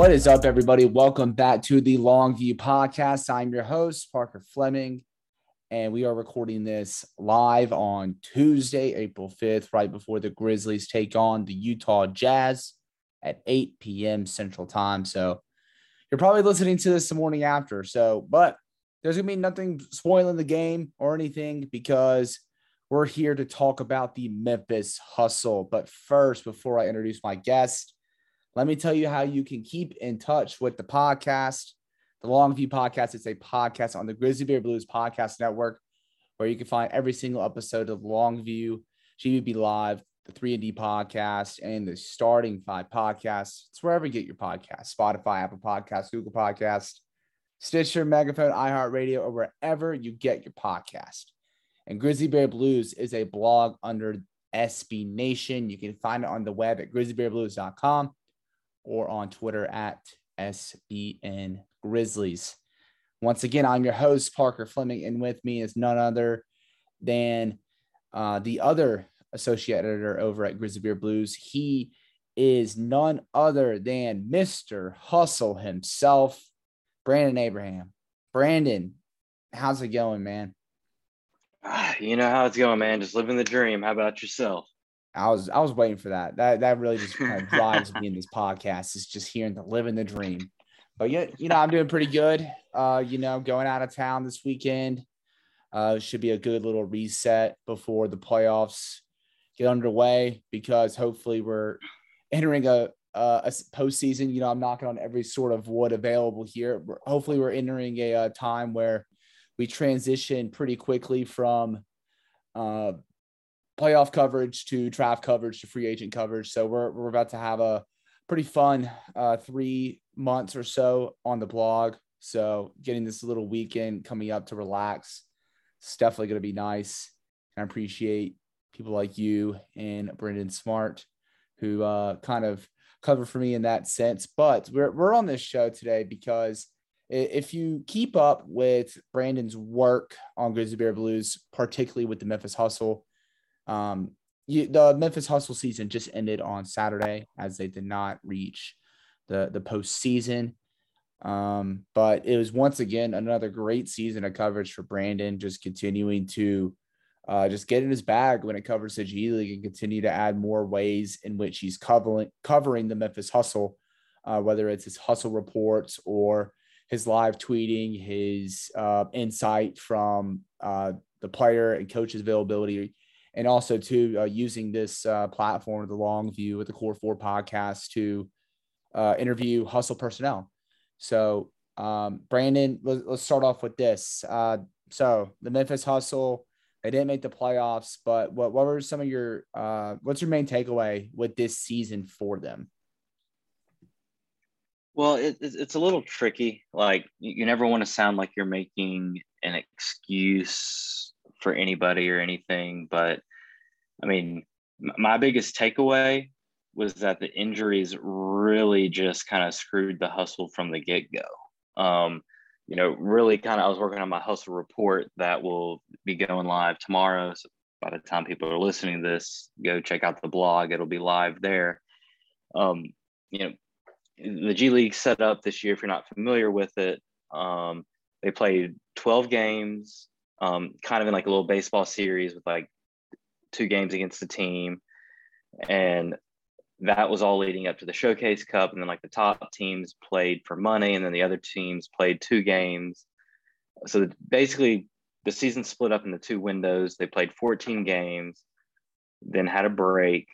What is up, everybody? Welcome back to the Longview Podcast. I'm your host, Parker Fleming, and we are recording this live on Tuesday, April 5th, right before the Grizzlies take on the Utah Jazz at 8 p.m. Central Time. So you're probably listening to this the morning after. So, but there's going to be nothing spoiling the game or anything because we're here to talk about the Memphis hustle. But first, before I introduce my guest, let me tell you how you can keep in touch with the podcast, the Longview Podcast. It's a podcast on the Grizzly Bear Blues Podcast Network, where you can find every single episode of Longview, GBB Live, the 3 and D podcast, and the Starting Five podcast. It's wherever you get your podcast: Spotify, Apple Podcasts, Google Podcast, Stitcher, Megaphone, iHeartRadio, or wherever you get your podcast. And Grizzly Bear Blues is a blog under SB Nation. You can find it on the web at grizzlybearblues.com or on Twitter at SBN Grizzlies. Once again, I'm your host, Parker Fleming, and with me is none other than uh, the other associate editor over at Grizzly Bear Blues. He is none other than Mr. Hustle himself, Brandon Abraham. Brandon, how's it going, man? You know how it's going, man. Just living the dream. How about yourself? I was I was waiting for that. That that really just kind of drives me in this podcast is just hearing the living the dream. But yeah, you know, I'm doing pretty good. Uh, you know, going out of town this weekend. Uh, should be a good little reset before the playoffs get underway because hopefully we're entering a a, a postseason. You know, I'm knocking on every sort of wood available here. We're- Hopefully, we're entering a, uh time where we transition pretty quickly from uh, playoff coverage to draft coverage to free agent coverage. So we're we're about to have a pretty fun uh, three months or so on the blog. So getting this little weekend coming up to relax, it's definitely going to be nice. And I appreciate people like you and Brendan Smart who uh, kind of cover for me in that sense. But we're we're on this show today because if you keep up with Brandon's work on Grizzly Bear Blues, particularly with the Memphis Hustle, um, you, the Memphis Hustle season just ended on Saturday as they did not reach the the postseason. Um, but it was once again another great season of coverage for Brandon, just continuing to uh, just get in his bag when it covers the G League and continue to add more ways in which he's covering covering the Memphis Hustle, uh, whether it's his hustle reports or his live tweeting, his uh, insight from uh, the player and coach's availability and also to uh, using this uh, platform, the Long View with the Core Four podcast, to uh, interview hustle personnel. So, um, Brandon, let's, let's start off with this. Uh, so, the Memphis Hustle, they didn't make the playoffs, but what what were some of your uh, what's your main takeaway with this season for them? Well, it, it's a little tricky. Like you never want to sound like you're making an excuse for anybody or anything, but I mean, my biggest takeaway was that the injuries really just kind of screwed the hustle from the get go. Um, you know, really kind of, I was working on my hustle report that will be going live tomorrow. So by the time people are listening to this, go check out the blog. It'll be live there. Um, you know, the G League set up this year, if you're not familiar with it, um, They played 12 games, um, kind of in like a little baseball series with like two games against the team. And that was all leading up to the Showcase Cup. And then like the top teams played for money, and then the other teams played two games. So basically, the season split up into two windows. They played 14 games, then had a break,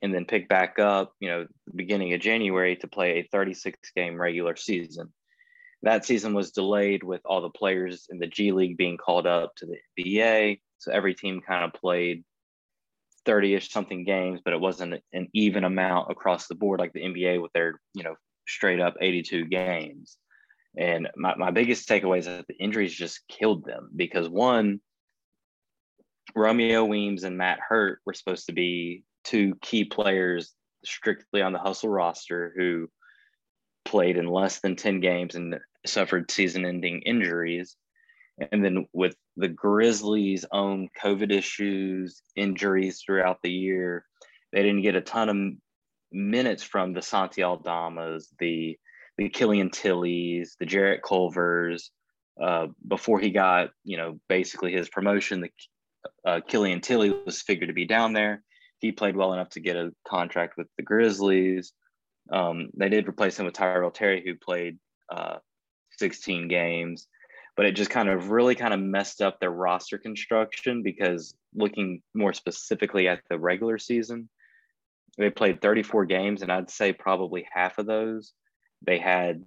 and then picked back up, you know, beginning of January to play a 36 game regular season. That season was delayed with all the players in the G League being called up to the NBA. So every team kind of played 30 ish something games, but it wasn't an even amount across the board like the NBA with their, you know, straight up 82 games. And my, my biggest takeaway is that the injuries just killed them because one, Romeo Weems and Matt Hurt were supposed to be two key players strictly on the hustle roster who played in less than 10 games and suffered season ending injuries. And then with the Grizzlies' own COVID issues, injuries throughout the year, they didn't get a ton of minutes from the Santi Aldamas, the the Killian Tillies, the Jarrett Culvers. Uh, before he got, you know, basically his promotion, the uh, Killian Tillie was figured to be down there. He played well enough to get a contract with the Grizzlies. Um, they did replace him with Tyrell Terry, who played uh, 16 games, but it just kind of really kind of messed up their roster construction because looking more specifically at the regular season, they played 34 games, and I'd say probably half of those they had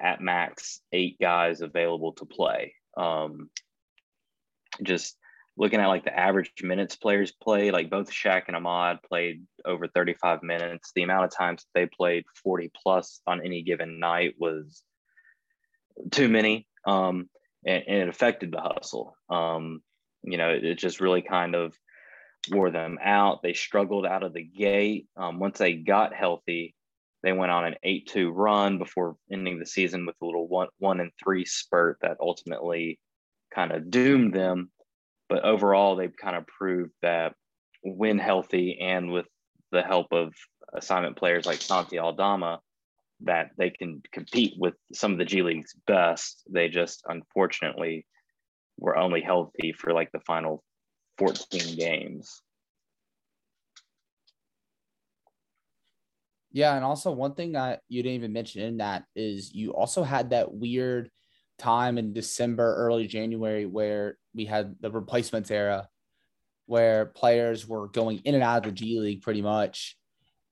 at max eight guys available to play. Um, just looking at like the average minutes players play, like both Shaq and Ahmad played over 35 minutes. The amount of times they played 40 plus on any given night was too many. Um, and, and, it affected the hustle. Um, you know, it, it, just really kind of wore them out. They struggled out of the gate. Um, once they got healthy, they went on an 8 2 run before ending the season with a little one, one and three spurt that ultimately kind of doomed them. But overall, they've kind of proved that when healthy and with the help of assignment players like Santi Aldama, that they can compete with some of the G League's best. They just unfortunately were only healthy for like the final 14 games. Yeah, and also one thing that you didn't even mention in that is you also had that weird time in December, early January where we had the replacements era where players were going in and out of the G League pretty much.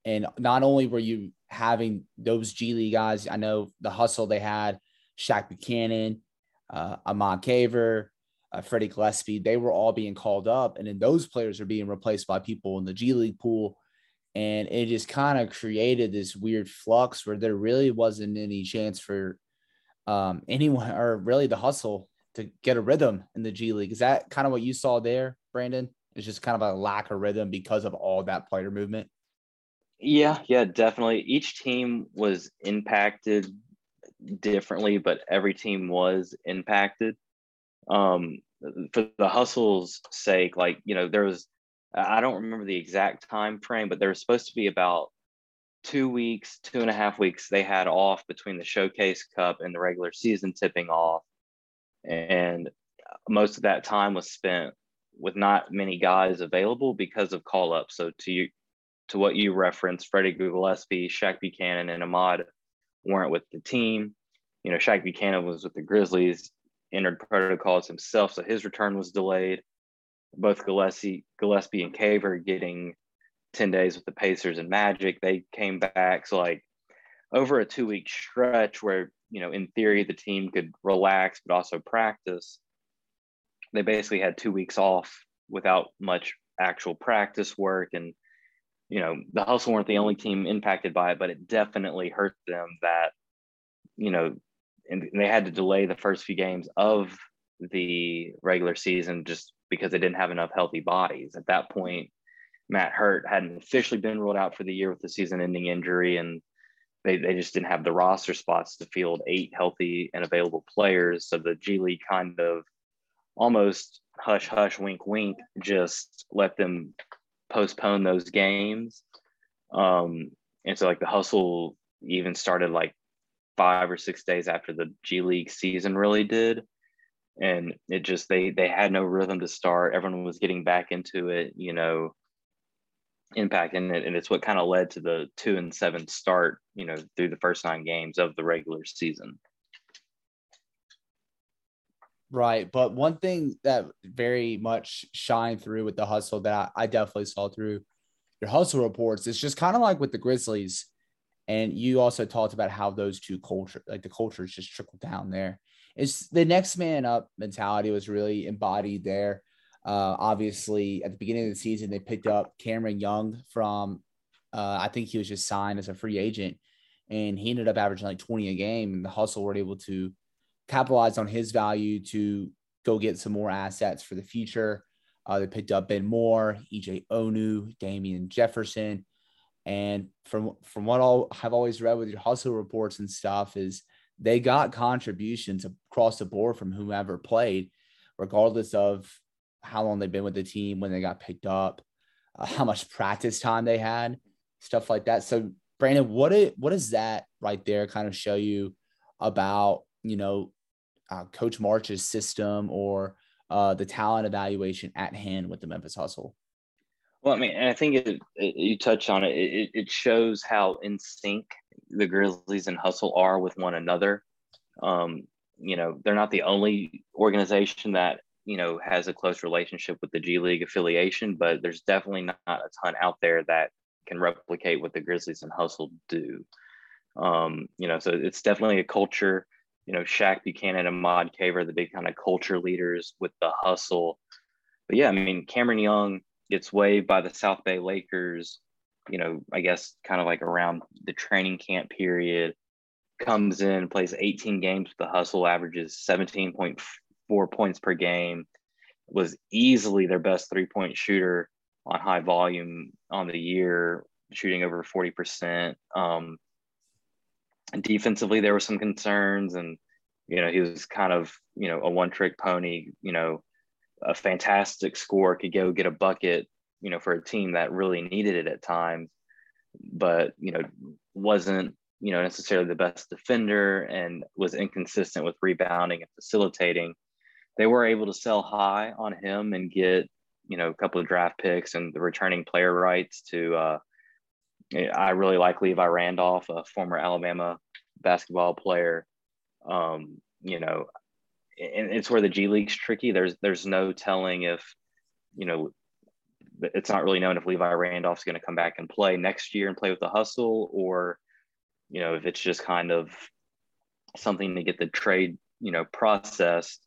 And not only were you having those G League guys, I know the hustle they had, Shaq Buchanan, uh, Ahmad Caver, uh, Freddie Gillespie, they were all being called up. And then those players are being replaced by people in the G League pool and it just kind of created this weird flux where there really wasn't any chance for um, anyone or really the hustle to get a rhythm in the G League. Is that kind of what you saw there, Brandon? It's just kind of a lack of rhythm because of all that player movement. Yeah, yeah, definitely. Each team was impacted differently, but every team was impacted. Um, for the hustle's sake, like you know, there was I don't remember the exact time frame, but there was supposed to be about two weeks, two and a half weeks they had off between the Showcase Cup and the regular season tipping off. And most of that time was spent with not many guys available because of call up. So to you, to what you referenced, Freddie Gillespie, Shaq Buchanan, and Ahmad weren't with the team. You know, Shaq Buchanan was with the Grizzlies, entered protocols himself, so his return was delayed both Gillespie, Gillespie and Caver getting 10 days with the Pacers and Magic. They came back. So, like, over a two week stretch where, you know, in theory, the team could relax but also practice, they basically had two weeks off without much actual practice work. And, you know, the Hustle weren't the only team impacted by it, but it definitely hurt them that, you know, and they had to delay the first few games of the regular season just because they didn't have enough healthy bodies. At that point, Matt Hurt hadn't officially been ruled out for the year with the season ending injury, and they, they just didn't have the roster spots to field eight healthy and available players. So the G League kind of almost hush hush wink wink just let them postpone those games. Um, and so like the hustle even started like five or six days after the G League season really did. And it just they they had no rhythm to start. Everyone was getting back into it, you know, impacting it. And it's what kind of led to the two and seven start, you know, through the first nine games of the regular season. Right. But one thing that very much shined through with the hustle that I, I definitely saw through your hustle reports is just kind of like with the Grizzlies. And you also talked about how those two culture, like the cultures just trickle down there. It's the next man up mentality was really embodied there. Uh, obviously, at the beginning of the season, they picked up Cameron Young from, uh, I think he was just signed as a free agent, and he ended up averaging like 20 a game. And the hustle were able to capitalize on his value to go get some more assets for the future. Uh, they picked up Ben Moore, EJ Onu, Damian Jefferson. And from from what I've always read with your hustle reports and stuff is they got contributions across the board from whomever played, regardless of how long they've been with the team, when they got picked up, uh, how much practice time they had, stuff like that. So Brandon, what it what does that right there kind of show you about you know uh, Coach March's system or uh, the talent evaluation at hand with the Memphis Hustle? Well, I mean, I think it, it, you touch on it. it. It shows how in sync the Grizzlies and Hustle are with one another. Um, you know, they're not the only organization that you know has a close relationship with the G League affiliation, but there's definitely not a ton out there that can replicate what the Grizzlies and Hustle do. Um, you know, so it's definitely a culture you know, Shaq Buchanan and Mod Caver, the big kind of culture leaders with the hustle. But yeah, I mean, Cameron Young gets waived by the South Bay Lakers, you know, I guess kind of like around the training camp period, comes in, plays 18 games with the hustle, averages 17.4 points per game, was easily their best three point shooter on high volume on the year, shooting over 40%. Um, defensively there were some concerns and you know he was kind of you know a one trick pony you know a fantastic score could go get a bucket you know for a team that really needed it at times but you know wasn't you know necessarily the best defender and was inconsistent with rebounding and facilitating they were able to sell high on him and get you know a couple of draft picks and the returning player rights to uh, I really like Levi Randolph, a former Alabama basketball player. Um, you know, and it's where the G League's tricky. There's there's no telling if, you know, it's not really known if Levi Randolph's going to come back and play next year and play with the hustle, or, you know, if it's just kind of something to get the trade, you know, processed.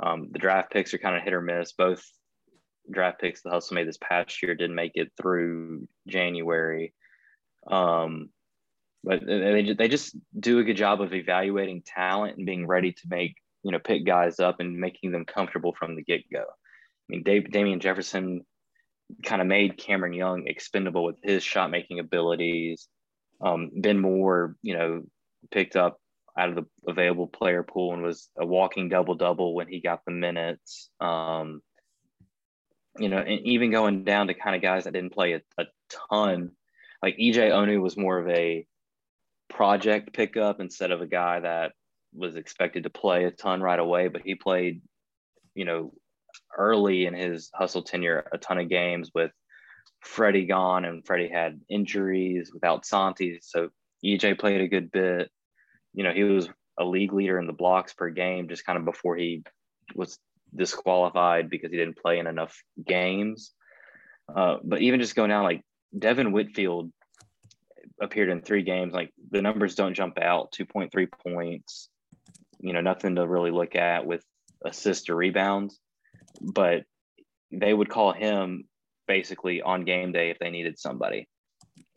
Um, the draft picks are kind of hit or miss. Both draft picks the hustle made this past year didn't make it through January. Um, but they, they just do a good job of evaluating talent and being ready to make, you know, pick guys up and making them comfortable from the get go. I mean, Dave, Damian Jefferson kind of made Cameron Young expendable with his shot making abilities. Um, ben Moore, you know, picked up out of the available player pool and was a walking double double when he got the minutes. Um, you know, and even going down to kind of guys that didn't play a, a ton like EJ Onu was more of a project pickup instead of a guy that was expected to play a ton right away, but he played, you know, early in his hustle tenure a ton of games with Freddie gone and Freddie had injuries without Santi. So EJ played a good bit. You know, he was a league leader in the blocks per game just kind of before he was disqualified because he didn't play in enough games. Uh, but even just going down like Devin Whitfield appeared in three games. Like the numbers don't jump out 2.3 points, you know, nothing to really look at with assists or rebounds. But they would call him basically on game day if they needed somebody.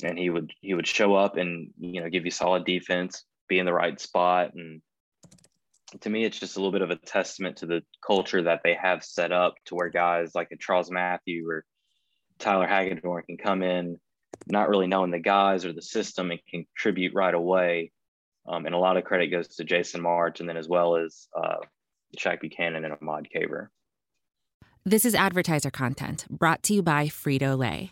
And he would he would show up and you know give you solid defense, be in the right spot. And to me, it's just a little bit of a testament to the culture that they have set up to where guys like a Charles Matthew or Tyler Hagedorn can come in not really knowing the guys or the system and contribute right away. Um, and a lot of credit goes to Jason March and then as well as uh, Shaq Buchanan and Ahmad Caver. This is advertiser content brought to you by Frito Lay.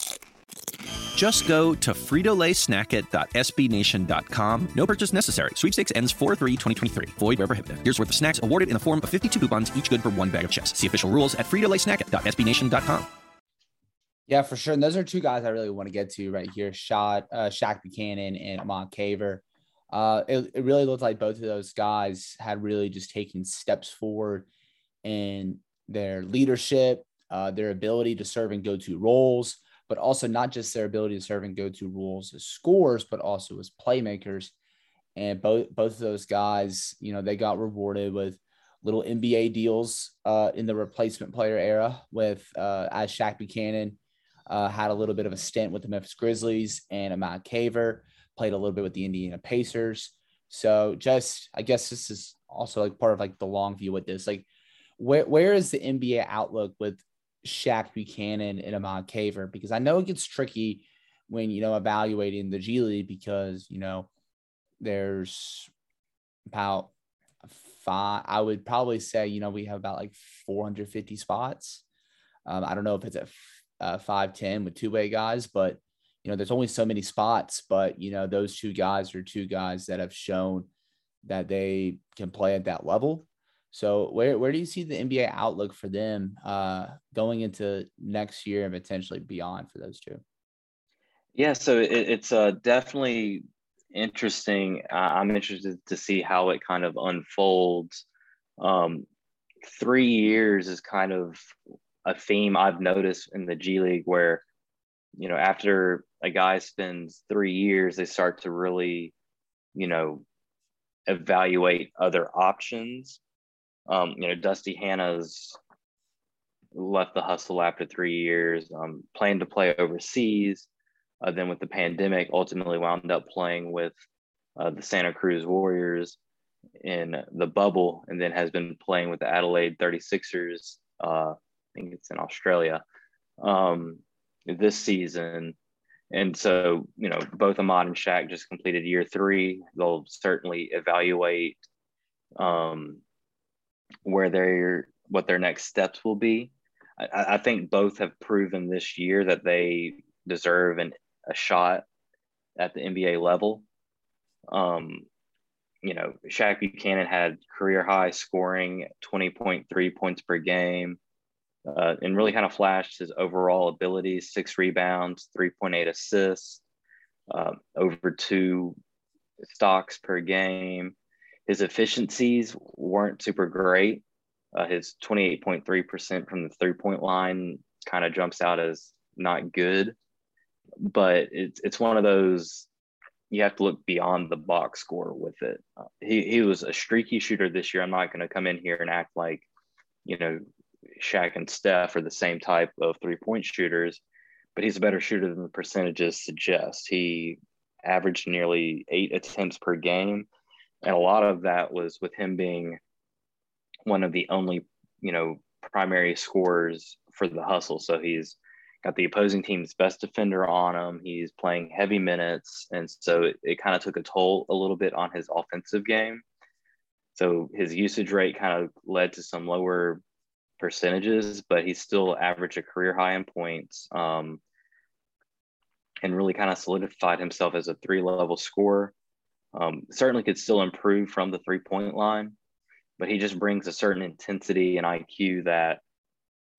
Just go to fritolaysnackit.sbnation.com. No purchase necessary. Sweepstakes ends 4-3-2023. Void where prohibited. Here's worth of snacks awarded in the form of 52 coupons, each good for one bag of chips. See official rules at fritolaysnackit.sbnation.com. Yeah, for sure. And those are two guys I really want to get to right here. Shot uh Shaq Buchanan and Ahmad Caver. Uh it, it really looked like both of those guys had really just taken steps forward in their leadership, uh, their ability to serve and go to roles but also not just their ability to serve and go to rules as scorers, but also as playmakers. And both both of those guys, you know, they got rewarded with little NBA deals uh, in the replacement player era. With uh, as Shaq Buchanan uh, had a little bit of a stint with the Memphis Grizzlies, and Ahmad Caver played a little bit with the Indiana Pacers. So just, I guess this is also like part of like the long view with this. Like, where where is the NBA outlook with Shaq Buchanan and Ahmad Caver because I know it gets tricky when you know evaluating the G League because you know there's about five. I would probably say you know we have about like 450 spots. Um, I don't know if it's at uh, 510 with two way guys, but you know there's only so many spots. But you know those two guys are two guys that have shown that they can play at that level. So where where do you see the NBA outlook for them uh, going into next year and potentially beyond for those two? Yeah, so it, it's uh, definitely interesting. I'm interested to see how it kind of unfolds. Um, three years is kind of a theme I've noticed in the G League where, you know, after a guy spends three years, they start to really, you know, evaluate other options um, you know, Dusty Hannahs left the hustle after three years, um, planned to play overseas. Uh, then with the pandemic, ultimately wound up playing with uh, the Santa Cruz Warriors in the bubble, and then has been playing with the Adelaide 36ers. Uh, I think it's in Australia um, this season. And so, you know, both Ahmad and Shaq just completed year three. They'll certainly evaluate um, where they're what their next steps will be. I, I think both have proven this year that they deserve an, a shot at the NBA level. Um, you know, Shaq Buchanan had career high scoring, 20.3 points per game, uh, and really kind of flashed his overall abilities six rebounds, 3.8 assists, uh, over two stocks per game. His efficiencies weren't super great. Uh, his 28.3% from the three point line kind of jumps out as not good, but it's, it's one of those you have to look beyond the box score with it. Uh, he, he was a streaky shooter this year. I'm not going to come in here and act like, you know, Shaq and Steph are the same type of three point shooters, but he's a better shooter than the percentages suggest. He averaged nearly eight attempts per game and a lot of that was with him being one of the only you know primary scorers for the hustle. So he's got the opposing team's best defender on him. He's playing heavy minutes. And so it, it kind of took a toll a little bit on his offensive game. So his usage rate kind of led to some lower percentages but he still averaged a career high in points um, and really kind of solidified himself as a three level scorer um, certainly could still improve from the three point line, but he just brings a certain intensity and IQ that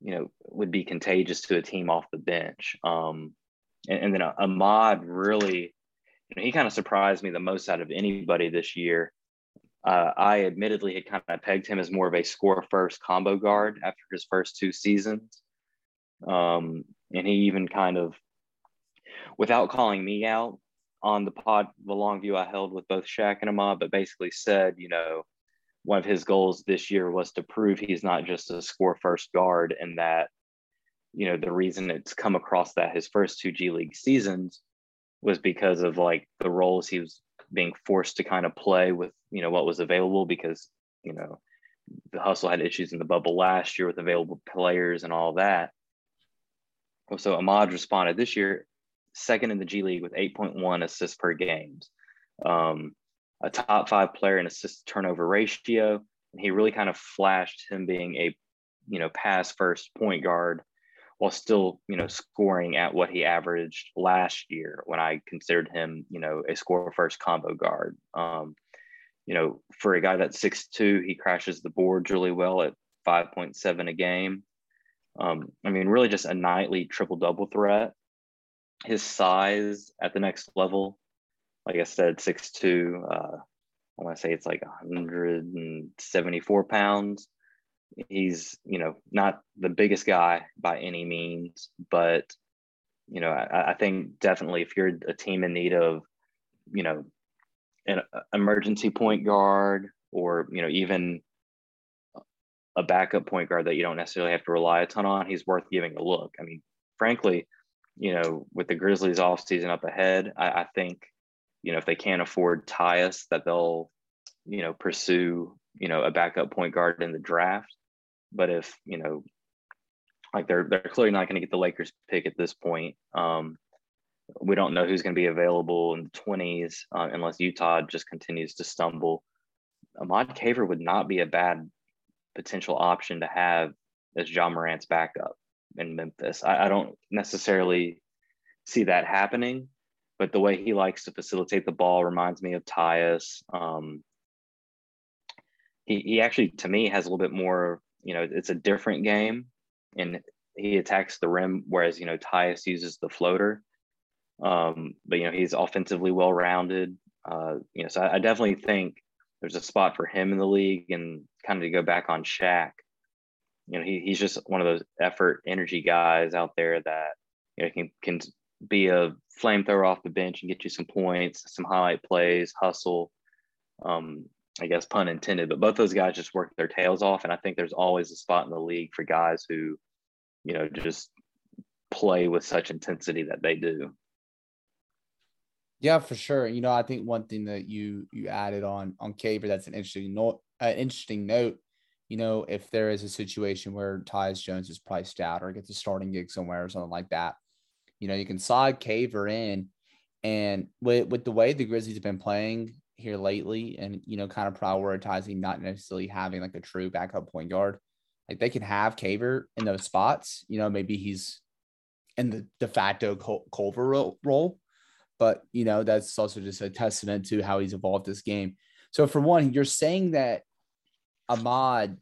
you know would be contagious to a team off the bench. Um, and, and then Ahmad really, you know, he kind of surprised me the most out of anybody this year. Uh, I admittedly had kind of pegged him as more of a score first combo guard after his first two seasons. Um, and he even kind of, without calling me out on the pod, the long view I held with both Shaq and Ahmad, but basically said, you know, one of his goals this year was to prove he's not just a score first guard and that, you know, the reason it's come across that his first two G League seasons was because of like the roles he was being forced to kind of play with, you know, what was available because, you know, the hustle had issues in the bubble last year with available players and all that. So Ahmad responded this year, second in the G League with 8.1 assists per games. Um, a top five player in assist turnover ratio. And he really kind of flashed him being a, you know, pass first point guard while still, you know, scoring at what he averaged last year when I considered him, you know, a score first combo guard. Um, you know, for a guy that's six two, he crashes the boards really well at 5.7 a game. Um, I mean, really just a nightly triple double threat. His size at the next level like I said, six two. Uh, I want to say it's like 174 pounds. He's you know not the biggest guy by any means, but you know I, I think definitely if you're a team in need of you know an emergency point guard or you know even a backup point guard that you don't necessarily have to rely a ton on, he's worth giving a look. I mean, frankly, you know, with the Grizzlies off season up ahead, I, I think you know, if they can't afford Tyus, that they'll, you know, pursue, you know, a backup point guard in the draft. But if, you know, like they're they're clearly not going to get the Lakers pick at this point. Um, we don't know who's going to be available in the 20s uh, unless Utah just continues to stumble. Ahmad Caver would not be a bad potential option to have as Ja Morant's backup in Memphis. I, I don't necessarily see that happening, but the way he likes to facilitate the ball reminds me of Tyus. Um, he, he actually, to me, has a little bit more, you know, it's a different game and he attacks the rim, whereas, you know, Tyus uses the floater. Um, but, you know, he's offensively well rounded. Uh, you know, so I, I definitely think there's a spot for him in the league and kind of to go back on Shaq. You know, he, he's just one of those effort energy guys out there that, you know, can, can be a flamethrower off the bench and get you some points, some highlight plays, hustle. Um, I guess pun intended, but both those guys just work their tails off. And I think there's always a spot in the league for guys who, you know, just play with such intensity that they do. Yeah, for sure. You know, I think one thing that you you added on on Caver that's an interesting note. An interesting note. You know, if there is a situation where Tyus Jones is priced out or gets a starting gig somewhere or something like that, you know, you can slide Caver in, and with with the way the Grizzlies have been playing here lately, and you know, kind of prioritizing not necessarily having like a true backup point guard, like they can have Caver in those spots. You know, maybe he's in the de facto Culver role, but you know, that's also just a testament to how he's evolved this game. So for one, you're saying that Ahmad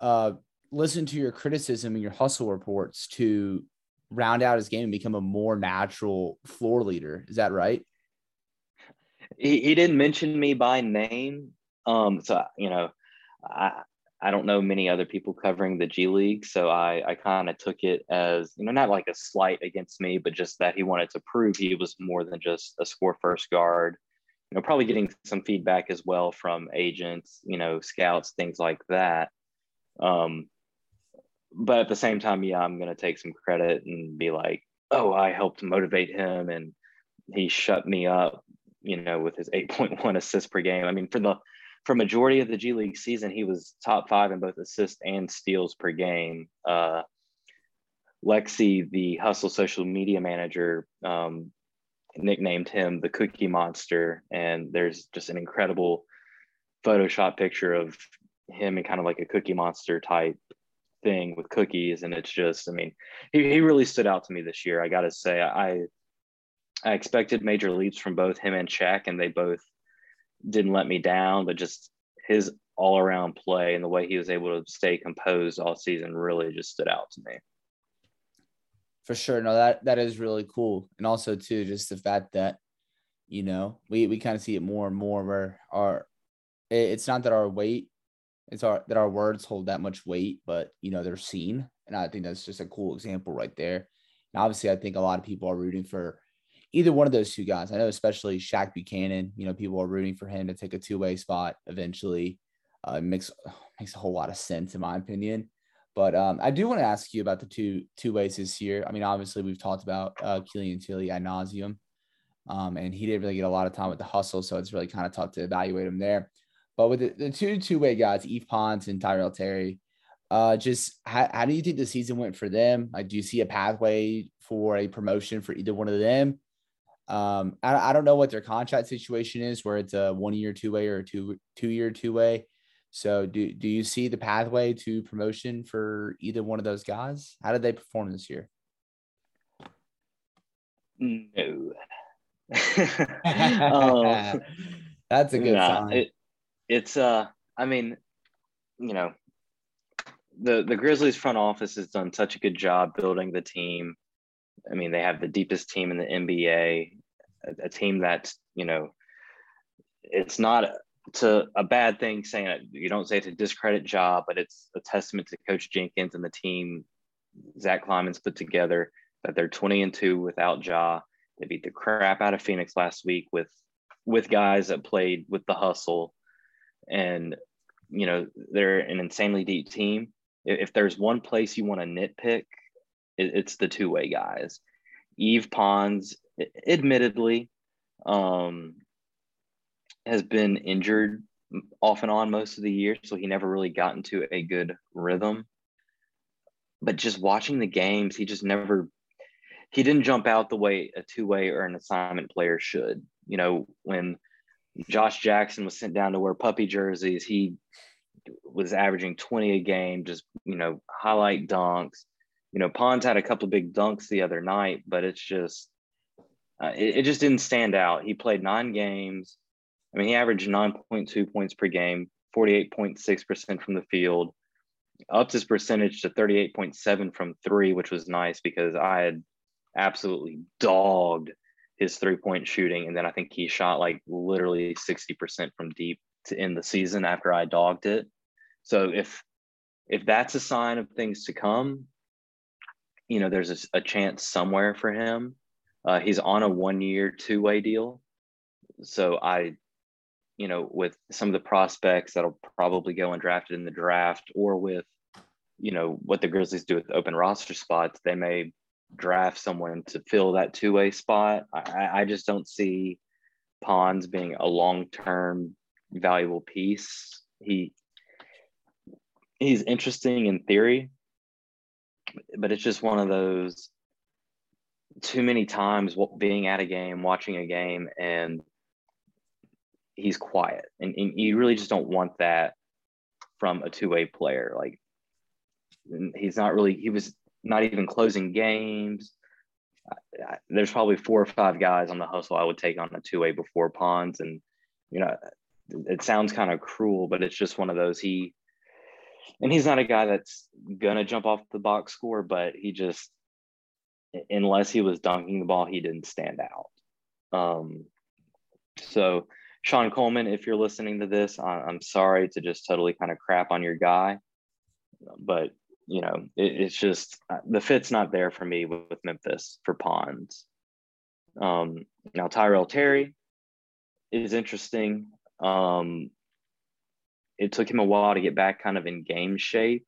uh, listen to your criticism and your hustle reports to round out his game and become a more natural floor leader. Is that right? He, he didn't mention me by name. Um, so you know, I I don't know many other people covering the G League, so I I kind of took it as you know not like a slight against me, but just that he wanted to prove he was more than just a score first guard. You know, probably getting some feedback as well from agents, you know, scouts, things like that. Um, but at the same time, yeah, I'm going to take some credit and be like, oh, I helped motivate him and he shut me up, you know, with his 8.1 assists per game. I mean, for the for majority of the G League season, he was top five in both assists and steals per game. Uh, Lexi, the Hustle social media manager, um, nicknamed him the Cookie Monster, and there's just an incredible Photoshop picture of him in kind of like a Cookie Monster type thing with cookies and it's just i mean he, he really stood out to me this year i gotta say. I i expected major leaps from both him and Shaq, and they both didn't let me down but just his all around play and the way he was able to stay composed all season really just stood out to me for sure no that that is really cool and also too just the fact that you know we we kind of see it more and more where our it's not that our weight it's our that our words hold that much weight, but you know they're seen And I think that's just a cool example right there. And obviously, I think a lot of people are rooting for either one of those two guys. I know, especially Shaq Buchanan. You know, people are rooting for him to take a two way spot eventually. Uh, makes makes a whole lot of sense in my opinion. But um, I do want to ask you about the two two ways this year. I mean, obviously we've talked about uh, Killian Tillie ad nauseum, um, and he didn't really get a lot of time with the hustle, so it's really kind of tough to evaluate him there. But with the, the two two way guys, Yves Pons and Tyrell Terry, uh, just how, how do you think the season went for them? Like, do you see a pathway for a promotion for either one of them? Um, I, I don't know what their contract situation is, where it's a one year two way or a two two year two way. So do do you see the pathway to promotion for either one of those guys? How did they perform this year? No. um, That's a good nah, sign. It, it's uh I mean, you know, the the Grizzlies front office has done such a good job building the team. I mean, they have the deepest team in the NBA, a, a team that's, you know, it's not to a bad thing saying it. You don't say it's a discredit job, but it's a testament to Coach Jenkins and the team Zach Kleiman's put together that they're 20 and 2 without Ja. They beat the crap out of Phoenix last week with with guys that played with the hustle. And you know, they're an insanely deep team. If there's one place you want to nitpick, it's the two-way guys. Yves Pons, admittedly, um, has been injured off and on most of the year, so he never really got into a good rhythm. But just watching the games, he just never he didn't jump out the way a two-way or an assignment player should. You know, when Josh Jackson was sent down to wear puppy jerseys, he was averaging 20 a game, just you know, highlight dunks. You know, Pons had a couple of big dunks the other night, but it's just uh, it, it just didn't stand out. He played nine games I mean, he averaged 9.2 points per game, 48.6% from the field, upped his percentage to 38.7 from three, which was nice because I had absolutely dogged his three point shooting. And then I think he shot like literally 60% from deep to end the season after I dogged it. So if if that's a sign of things to come, you know, there's a, a chance somewhere for him. Uh, he's on a one year, two way deal. So I you know, with some of the prospects that'll probably go undrafted in the draft, or with, you know, what the Grizzlies do with open roster spots, they may draft someone to fill that two way spot. I, I just don't see Pons being a long term valuable piece. He he's interesting in theory, but it's just one of those too many times what being at a game, watching a game, and he's quiet, and, and you really just don't want that from a two way player. Like he's not really he was not even closing games. There's probably four or five guys on the hustle I would take on a two way before Pons, and you know it sounds kind of cruel, but it's just one of those he. And he's not a guy that's gonna jump off the box score, but he just, unless he was dunking the ball, he didn't stand out. Um, so Sean Coleman, if you're listening to this, I'm sorry to just totally kind of crap on your guy, but you know, it, it's just uh, the fit's not there for me with, Memphis for Pons. Um, now Tyrell Terry is interesting. Um, it took him a while to get back kind of in game shape.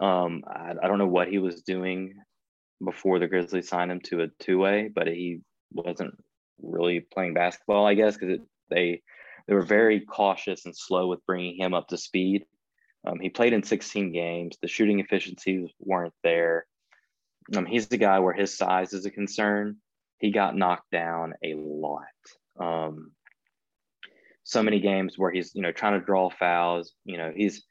Um, I, I don't know what he was doing before the Grizzlies signed him to a two way, but he wasn't really playing basketball, I guess, because they they were very cautious and slow with bringing him up to speed. Um, he played in 16 games. The shooting efficiencies weren't there. Um, he's the guy where his size is a concern. He got knocked down a lot. Um, so many games where he's you know trying to draw fouls. You know he's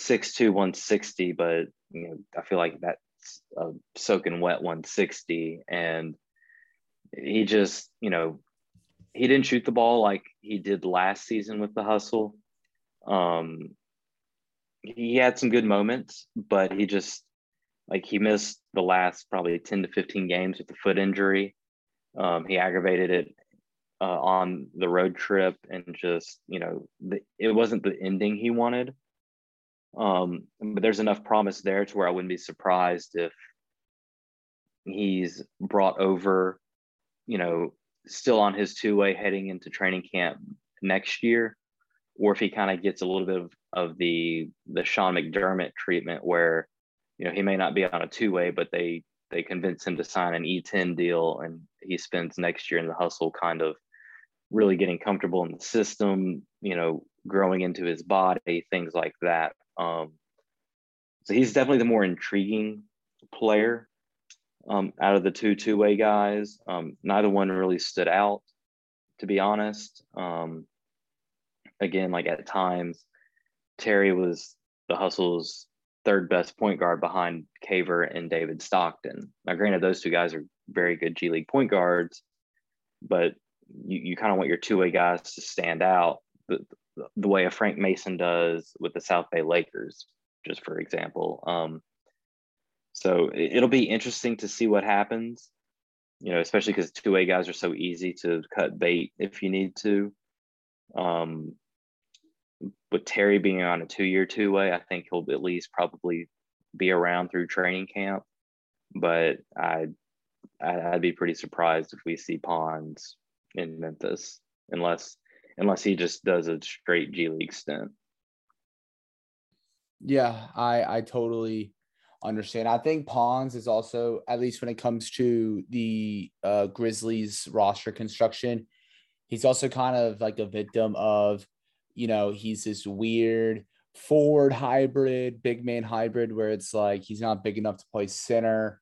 6'2", 160, but you know I feel like that's a soaking wet 160, and he just you know he didn't shoot the ball like he did last season with the hustle. Um, he had some good moments, but he just like he missed the last probably 10 to 15 games with the foot injury. Um, he aggravated it uh, on the road trip and just, you know, the, it wasn't the ending he wanted. Um, but there's enough promise there to where I wouldn't be surprised if he's brought over, you know, still on his two way heading into training camp next year, or if he kind of gets a little bit of, of the the Sean McDermott treatment where, you know, he may not be on a two way, but they they convince him to sign an E10 deal and he spends next year in the hustle kind of really getting comfortable in the system, you know, growing into his body, things like that. Um, so he's definitely the more intriguing player um, out of the two two way guys. Um, neither one really stood out, to be honest. Um, again, like at times, Terry was the hustle's third best point guard behind Caver and David Stockton. Now, granted, those two guys are very good G League point guards, but you, you kind of want your two way guys to stand out the, the way a Frank Mason does with the South Bay Lakers, just for example. Um, so it'll be interesting to see what happens, you know, especially because two way guys are so easy to cut bait if you need to. Um, with Terry being on a two year two way, I think he'll at least probably be around through training camp. But I, I'd be pretty surprised if we see Pons in Memphis, unless unless he just does a straight G League stint. Yeah, I I totally understand. I think Pons is also, at least when it comes to the uh, Grizzlies roster construction, he's also kind of like a victim of, you know, he's this weird forward hybrid, big man hybrid, where it's like he's not big enough to play center,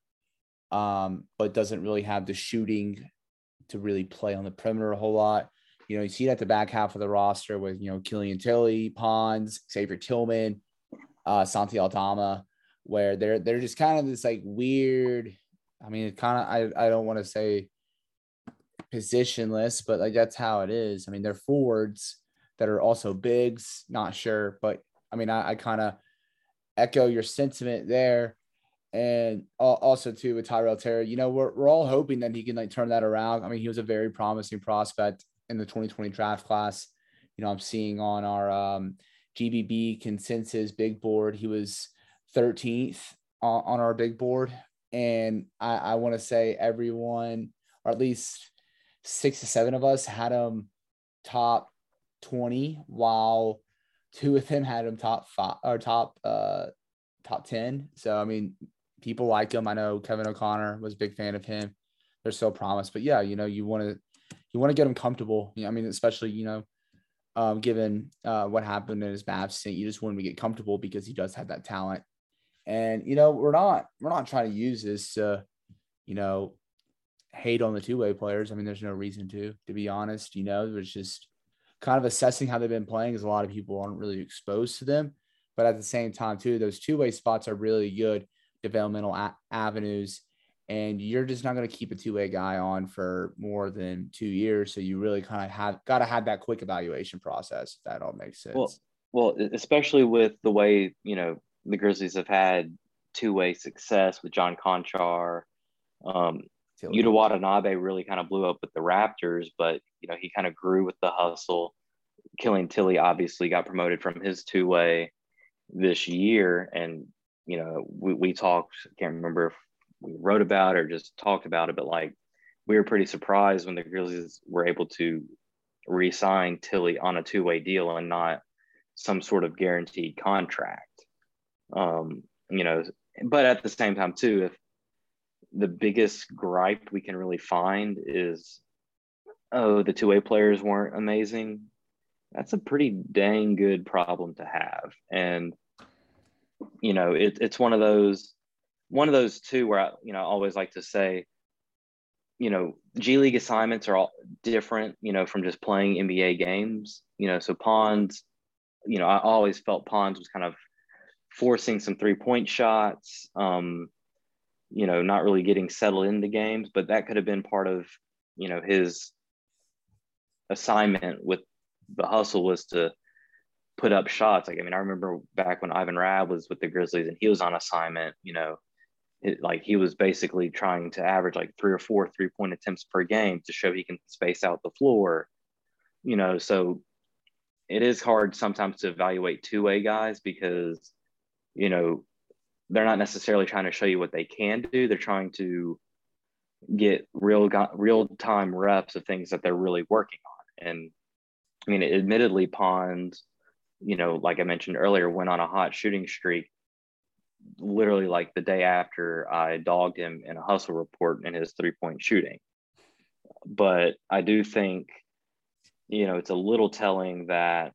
um, but doesn't really have the shooting to really play on the perimeter a whole lot. You know, you see it at the back half of the roster with, you know, Killian Tillie, Pons, Xavier Tillman, uh, Santi Aldama where they're they're just kind of this like weird. I mean, kind of I I don't want to say positionless, but like that's how it is. I mean, they're forwards that are also bigs. Not sure, but I mean, I, I kind of echo your sentiment there. And also too with Tyrell Terry, you know, we're, we're all hoping that he can like turn that around. I mean, he was a very promising prospect in the 2020 draft class. You know, I'm seeing on our um, GBB consensus big board, he was 13th on, on our big board. And I, I want to say everyone, or at least six to seven of us, had him top 20, while two of them had him top five or top uh top 10. So I mean, people like him. I know Kevin O'Connor was a big fan of him. They're still promised, but yeah, you know, you want to you want to get him comfortable. I mean, especially you know, um, given uh, what happened in his Mavs you just want him to get comfortable because he does have that talent. And you know, we're not we're not trying to use this to, you know, hate on the two way players. I mean, there's no reason to, to be honest. You know, it's just kind of assessing how they've been playing, because a lot of people aren't really exposed to them. But at the same time, too, those two way spots are really good developmental a- avenues. And you're just not going to keep a two way guy on for more than two years. So you really kind of have got to have that quick evaluation process. If that all makes sense. Well, well, especially with the way you know the Grizzlies have had two way success with John Konchar. Um, Yuta Watanabe really kind of blew up with the Raptors, but you know he kind of grew with the hustle. Killian Tillie obviously got promoted from his two way this year, and you know we, we talked. I can't remember if we wrote about or just talked about it, but like we were pretty surprised when the Grizzlies were able to re-sign Tillie on a two way deal and not some sort of guaranteed contract. Um, you know, but at the same time, too, if the biggest gripe we can really find is, oh, the two way players weren't amazing, that's a pretty dang good problem to have. And, you know, it, it's one of those, one of those two where I, you know, I always like to say, you know, G League assignments are all different, you know, from just playing NBA games, you know, so Pons, you know, I always felt Pons was kind of forcing some three point shots, um, you know, not really getting settled into games, but that could have been part of, you know, his assignment with the hustle was to put up shots. Like, I mean, I remember back when Ivan Rabb was with the Grizzlies and he was on assignment, you know, it, like he was basically trying to average like three or four three point attempts per game to show he can space out the floor, you know, so it is hard sometimes to evaluate two way guys because you know, they're not necessarily trying to show you what they can do. They're trying to get real real time reps of things that they're really working on. And I mean, admittedly, Pons, you know, like I mentioned earlier, went on a hot shooting streak literally like the day after I dogged him in a hustle report in his three point shooting. But I do think, you know, it's a little telling that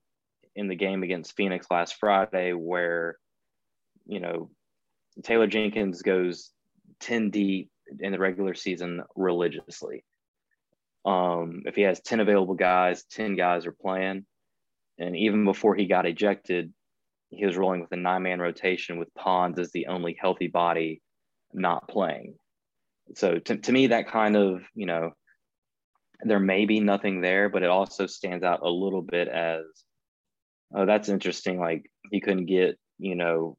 in the game against Phoenix last Friday, where, you know, Taylor Jenkins goes 10 deep in the regular season religiously. Um, if he has 10 available guys, 10 guys are playing. And even before he got ejected, he was rolling with a nine man rotation with Pons as the only healthy body not playing. So to, to me, that kind of, you know, there may be nothing there, but it also stands out a little bit as, oh, that's interesting. Like he couldn't get, you know,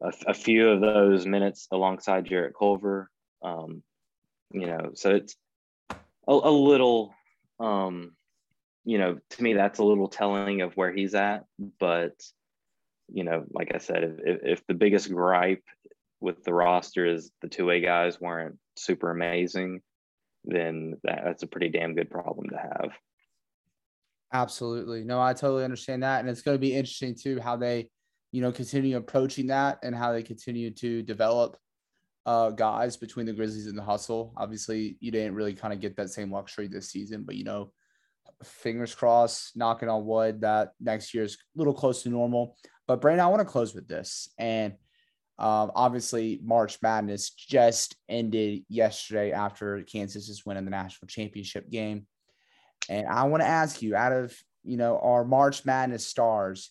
a, a few of those minutes alongside Jarrett Culver. Um, you know, so it's a, a little, um, you know, to me, that's a little telling of where he's at. But, you know, like I said, if, if the biggest gripe with the roster is the two way guys weren't super amazing, then that, that's a pretty damn good problem to have. Absolutely. No, I totally understand that. And it's going to be interesting too how they, you know, continue approaching that and how they continue to develop uh, guys between the Grizzlies and the hustle. Obviously, you didn't really kind of get that same luxury this season, but you know, fingers crossed, knocking on wood that next year is a little close to normal. But Brandon, I want to close with this. And um, obviously, March Madness just ended yesterday after Kansas is winning the national championship game. And I want to ask you, out of you know our March Madness stars,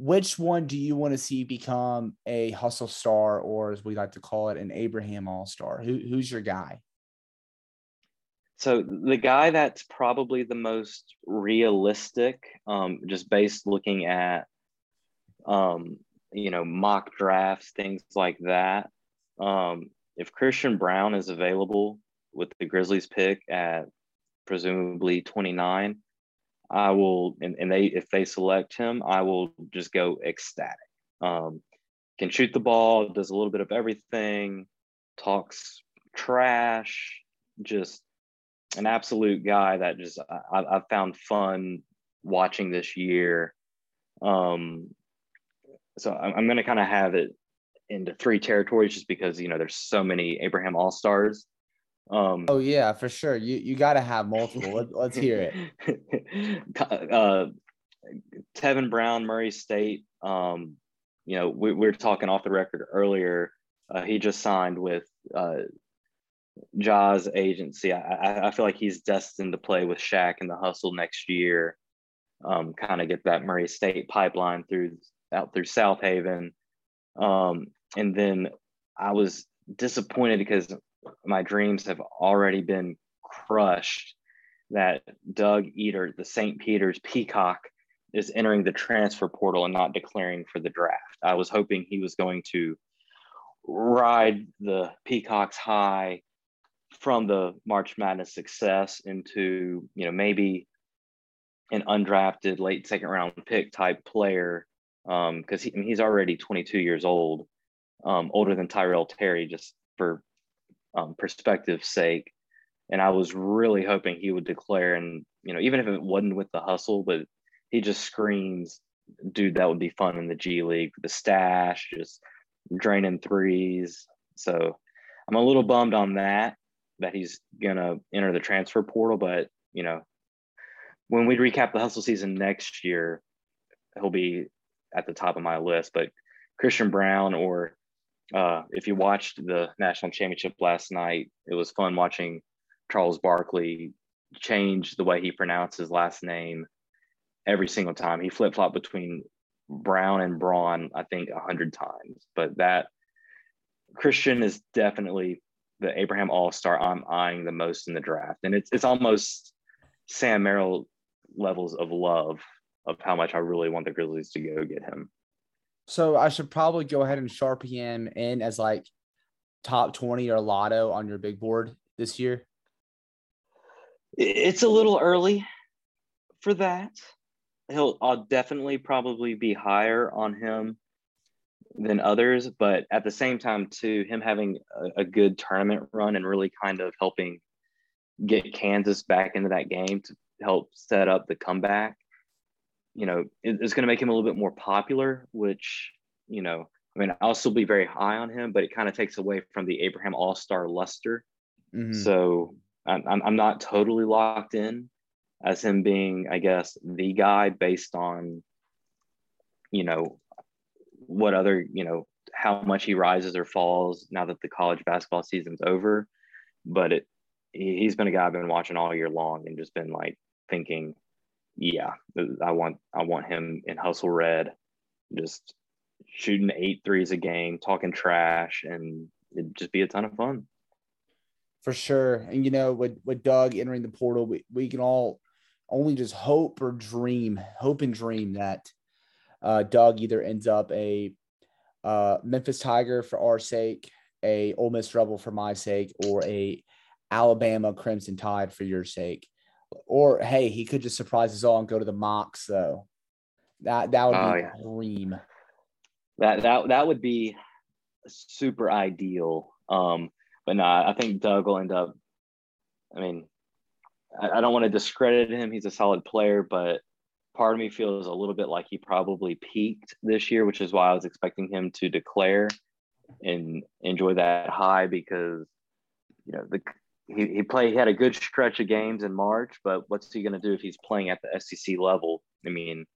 which one do you want to see become a hustle star, or as we like to call it, an Abraham All Star? Who, who's your guy? So the guy that's probably the most realistic, um, just based looking at, um, you know, mock drafts, things like that. Um, if Christian Braun is available with the Grizzlies pick at presumably 29, I will, and, and they if they select him, I will just go ecstatic. Um, can shoot the ball, does a little bit of everything, talks trash, just an absolute guy that just I, I've found fun watching this year. Um, so I'm, I'm going to kind of have it into three territories just because you know there's so many Abraham All Stars um, oh yeah, for sure. You you got to have multiple. Let, let's hear it. uh, Tevin Brown, Murray State. Um, you know, we, we were talking off the record earlier. Uh, he just signed with uh, Ja's agency. I, I feel like he's destined to play with Shaq in the hustle next year. Um, kind of get that Murray State pipeline through out through Southaven. Um, and then I was disappointed because my dreams have already been crushed that Doug Edert, the St. Peter's Peacock, is entering the transfer portal and not declaring for the draft. I was hoping he was going to ride the Peacock's high from the March Madness success into, you know, maybe an undrafted late second round pick type player because um, he, I mean, he's already 22 years old, um, older than Tyrell Terry, just for um, perspective sake. And I was really hoping he would declare, and you know, even if it wasn't with the hustle, but he just screams, dude, that would be fun in the G League. The stash, just draining threes. So I'm a little bummed on that, that he's gonna enter the transfer portal. But you know, when we recap the hustle season next year, he'll be at the top of my list. But Christian Braun or uh, if you watched the national championship last night, it was fun watching Charles Barkley change the way he pronounced his last name every single time. He flip flopped between Brown and Braun, I think, a hundred times. But that Christian is definitely the Abraham All Star I'm eyeing the most in the draft, and it's it's almost Sam Merrill levels of love of how much I really want the Grizzlies to go get him. So I should probably go ahead and sharpie him in as like top 20 or lotto on your big board this year. It's a little early for that. He'll I'll definitely probably be higher on him than others, but at the same time, too, him having a, a, good tournament run and really kind of helping get Kansas back into that game to help set up the comeback, you know, it, it's going to make him a little bit more popular, which, you know, I mean, I'll still be very high on him, but it kind of takes away from the Abraham All Star luster. Mm-hmm. So I'm, I'm not totally locked in as him being, I guess, the guy based on, you know, what other, you know, how much he rises or falls now that the college basketball season's over. But it, he's been a guy I've been watching all year long and just been like thinking, yeah, I want, I want him in hustle red, just shooting eight threes a game, talking trash, and it'd just be a ton of fun. For sure. And you know, with with Doug entering the portal, we, we can all only just hope or dream, hope and dream that uh, Doug either ends up a uh, Memphis Tiger for our sake, a Ole Miss Rebel for my sake, or a Alabama Crimson Tide for your sake. Or hey, he could just surprise us all and go to the Mocs though. That that would oh, be yeah. a dream. That that that would be super ideal. Um, but no, I think Doug will end up. I mean, I, I don't want to discredit him. He's a solid player, but part of me feels a little bit like he probably peaked this year, which is why I was expecting him to declare and enjoy that high because you know the he, he played he had a good stretch of games in March, but what's he going to do if he's playing at the SEC level? I mean,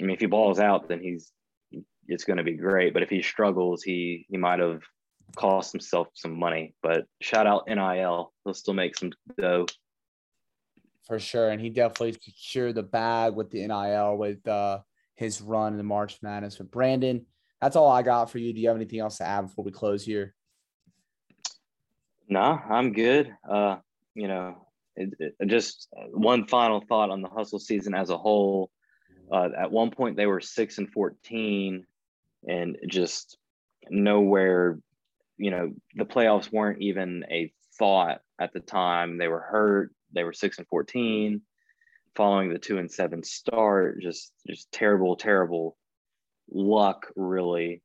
I mean if he balls out, then he's it's going to be great. But if he struggles, he he might have cost himself some money. But shout out NIL, he'll still make some dough for sure. And he definitely secured the bag with the NIL with uh, his run in the March Madness. But Brandon, that's all I got for you. Do you have anything else to add before we close here? No, I'm good. Uh, you know, it, it, just one final thought on the hustle season as a whole. Uh, at one point, they were six and fourteen, and just nowhere. You know, the playoffs weren't even a thought at the time. They were hurt they were six and 14 following the two and seven start just just terrible terrible luck really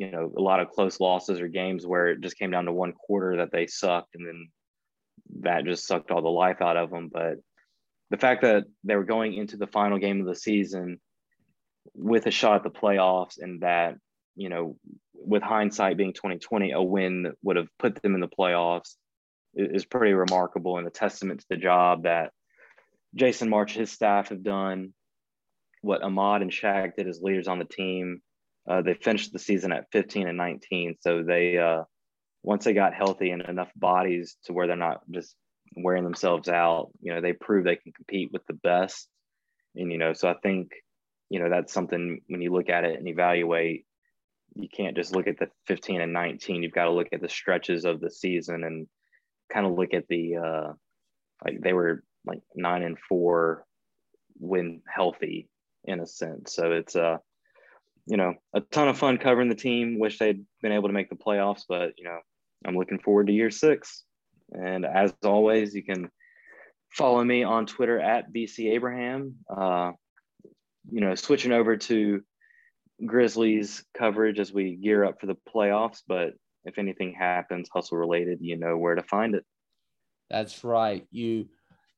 you know a lot of close losses or games where it just came down to one quarter that they sucked and then that just sucked all the life out of them but the fact that they were going into the final game of the season with a shot at the playoffs and that you know with hindsight being 2020 a win would have put them in the playoffs is pretty remarkable and a testament to the job that Jason March, his staff have done, what Ahmad and Shaq did as leaders on the team. Uh, they finished the season at 15 and 19. So they, uh, once they got healthy and enough bodies to where they're not just wearing themselves out, you know, they prove they can compete with the best. And, you know, so I think, you know, that's something when you look at it and evaluate, you can't just look at the 15 and 19. You've got to look at the stretches of the season and, kind of look at the uh, like they were like nine and four when healthy in a sense. So it's uh you know a ton of fun covering the team. Wish they'd been able to make the playoffs, but you know I'm looking forward to year six. And as always, you can follow me on Twitter at BC Abraham. Uh, you know, switching over to Grizzlies coverage as we gear up for the playoffs, but if anything happens hustle related, you know where to find it. That's right. You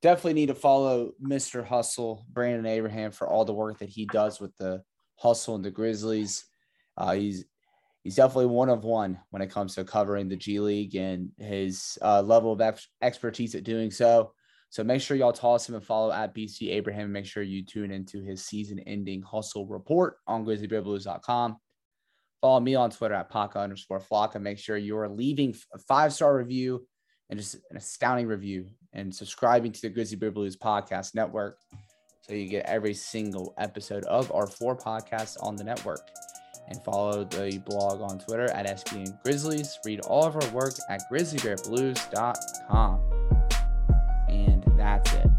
definitely need to follow Mr. Hustle, Brandon Abraham, for all the work that he does with the hustle and the Grizzlies. Uh, he's he's definitely one of one when it comes to covering the G League and his uh, level of ex- expertise at doing so. So make sure y'all toss him and follow at BC Abraham. And make sure you tune into his season ending hustle report on grizzlybearblues.com. Follow me on Twitter at Paka underscore Flocka. Make sure you're leaving a five star review and just an astounding review and subscribing to the Grizzly Bear Blues podcast network so you get every single episode of our four podcasts on the network. And follow the blog on Twitter at SBN Grizzlies. Read all of our work at grizzlybearblues.com. And that's it.